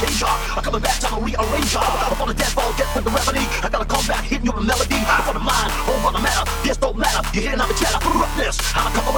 I'm coming back, time to rearrange up. I'm on the dance floor, get with the remedy. I gotta come back, hitting you with a melody. I'm on the mind, home on the matter. This don't matter. You hear, I'm a chatter. Roughness, I'm a come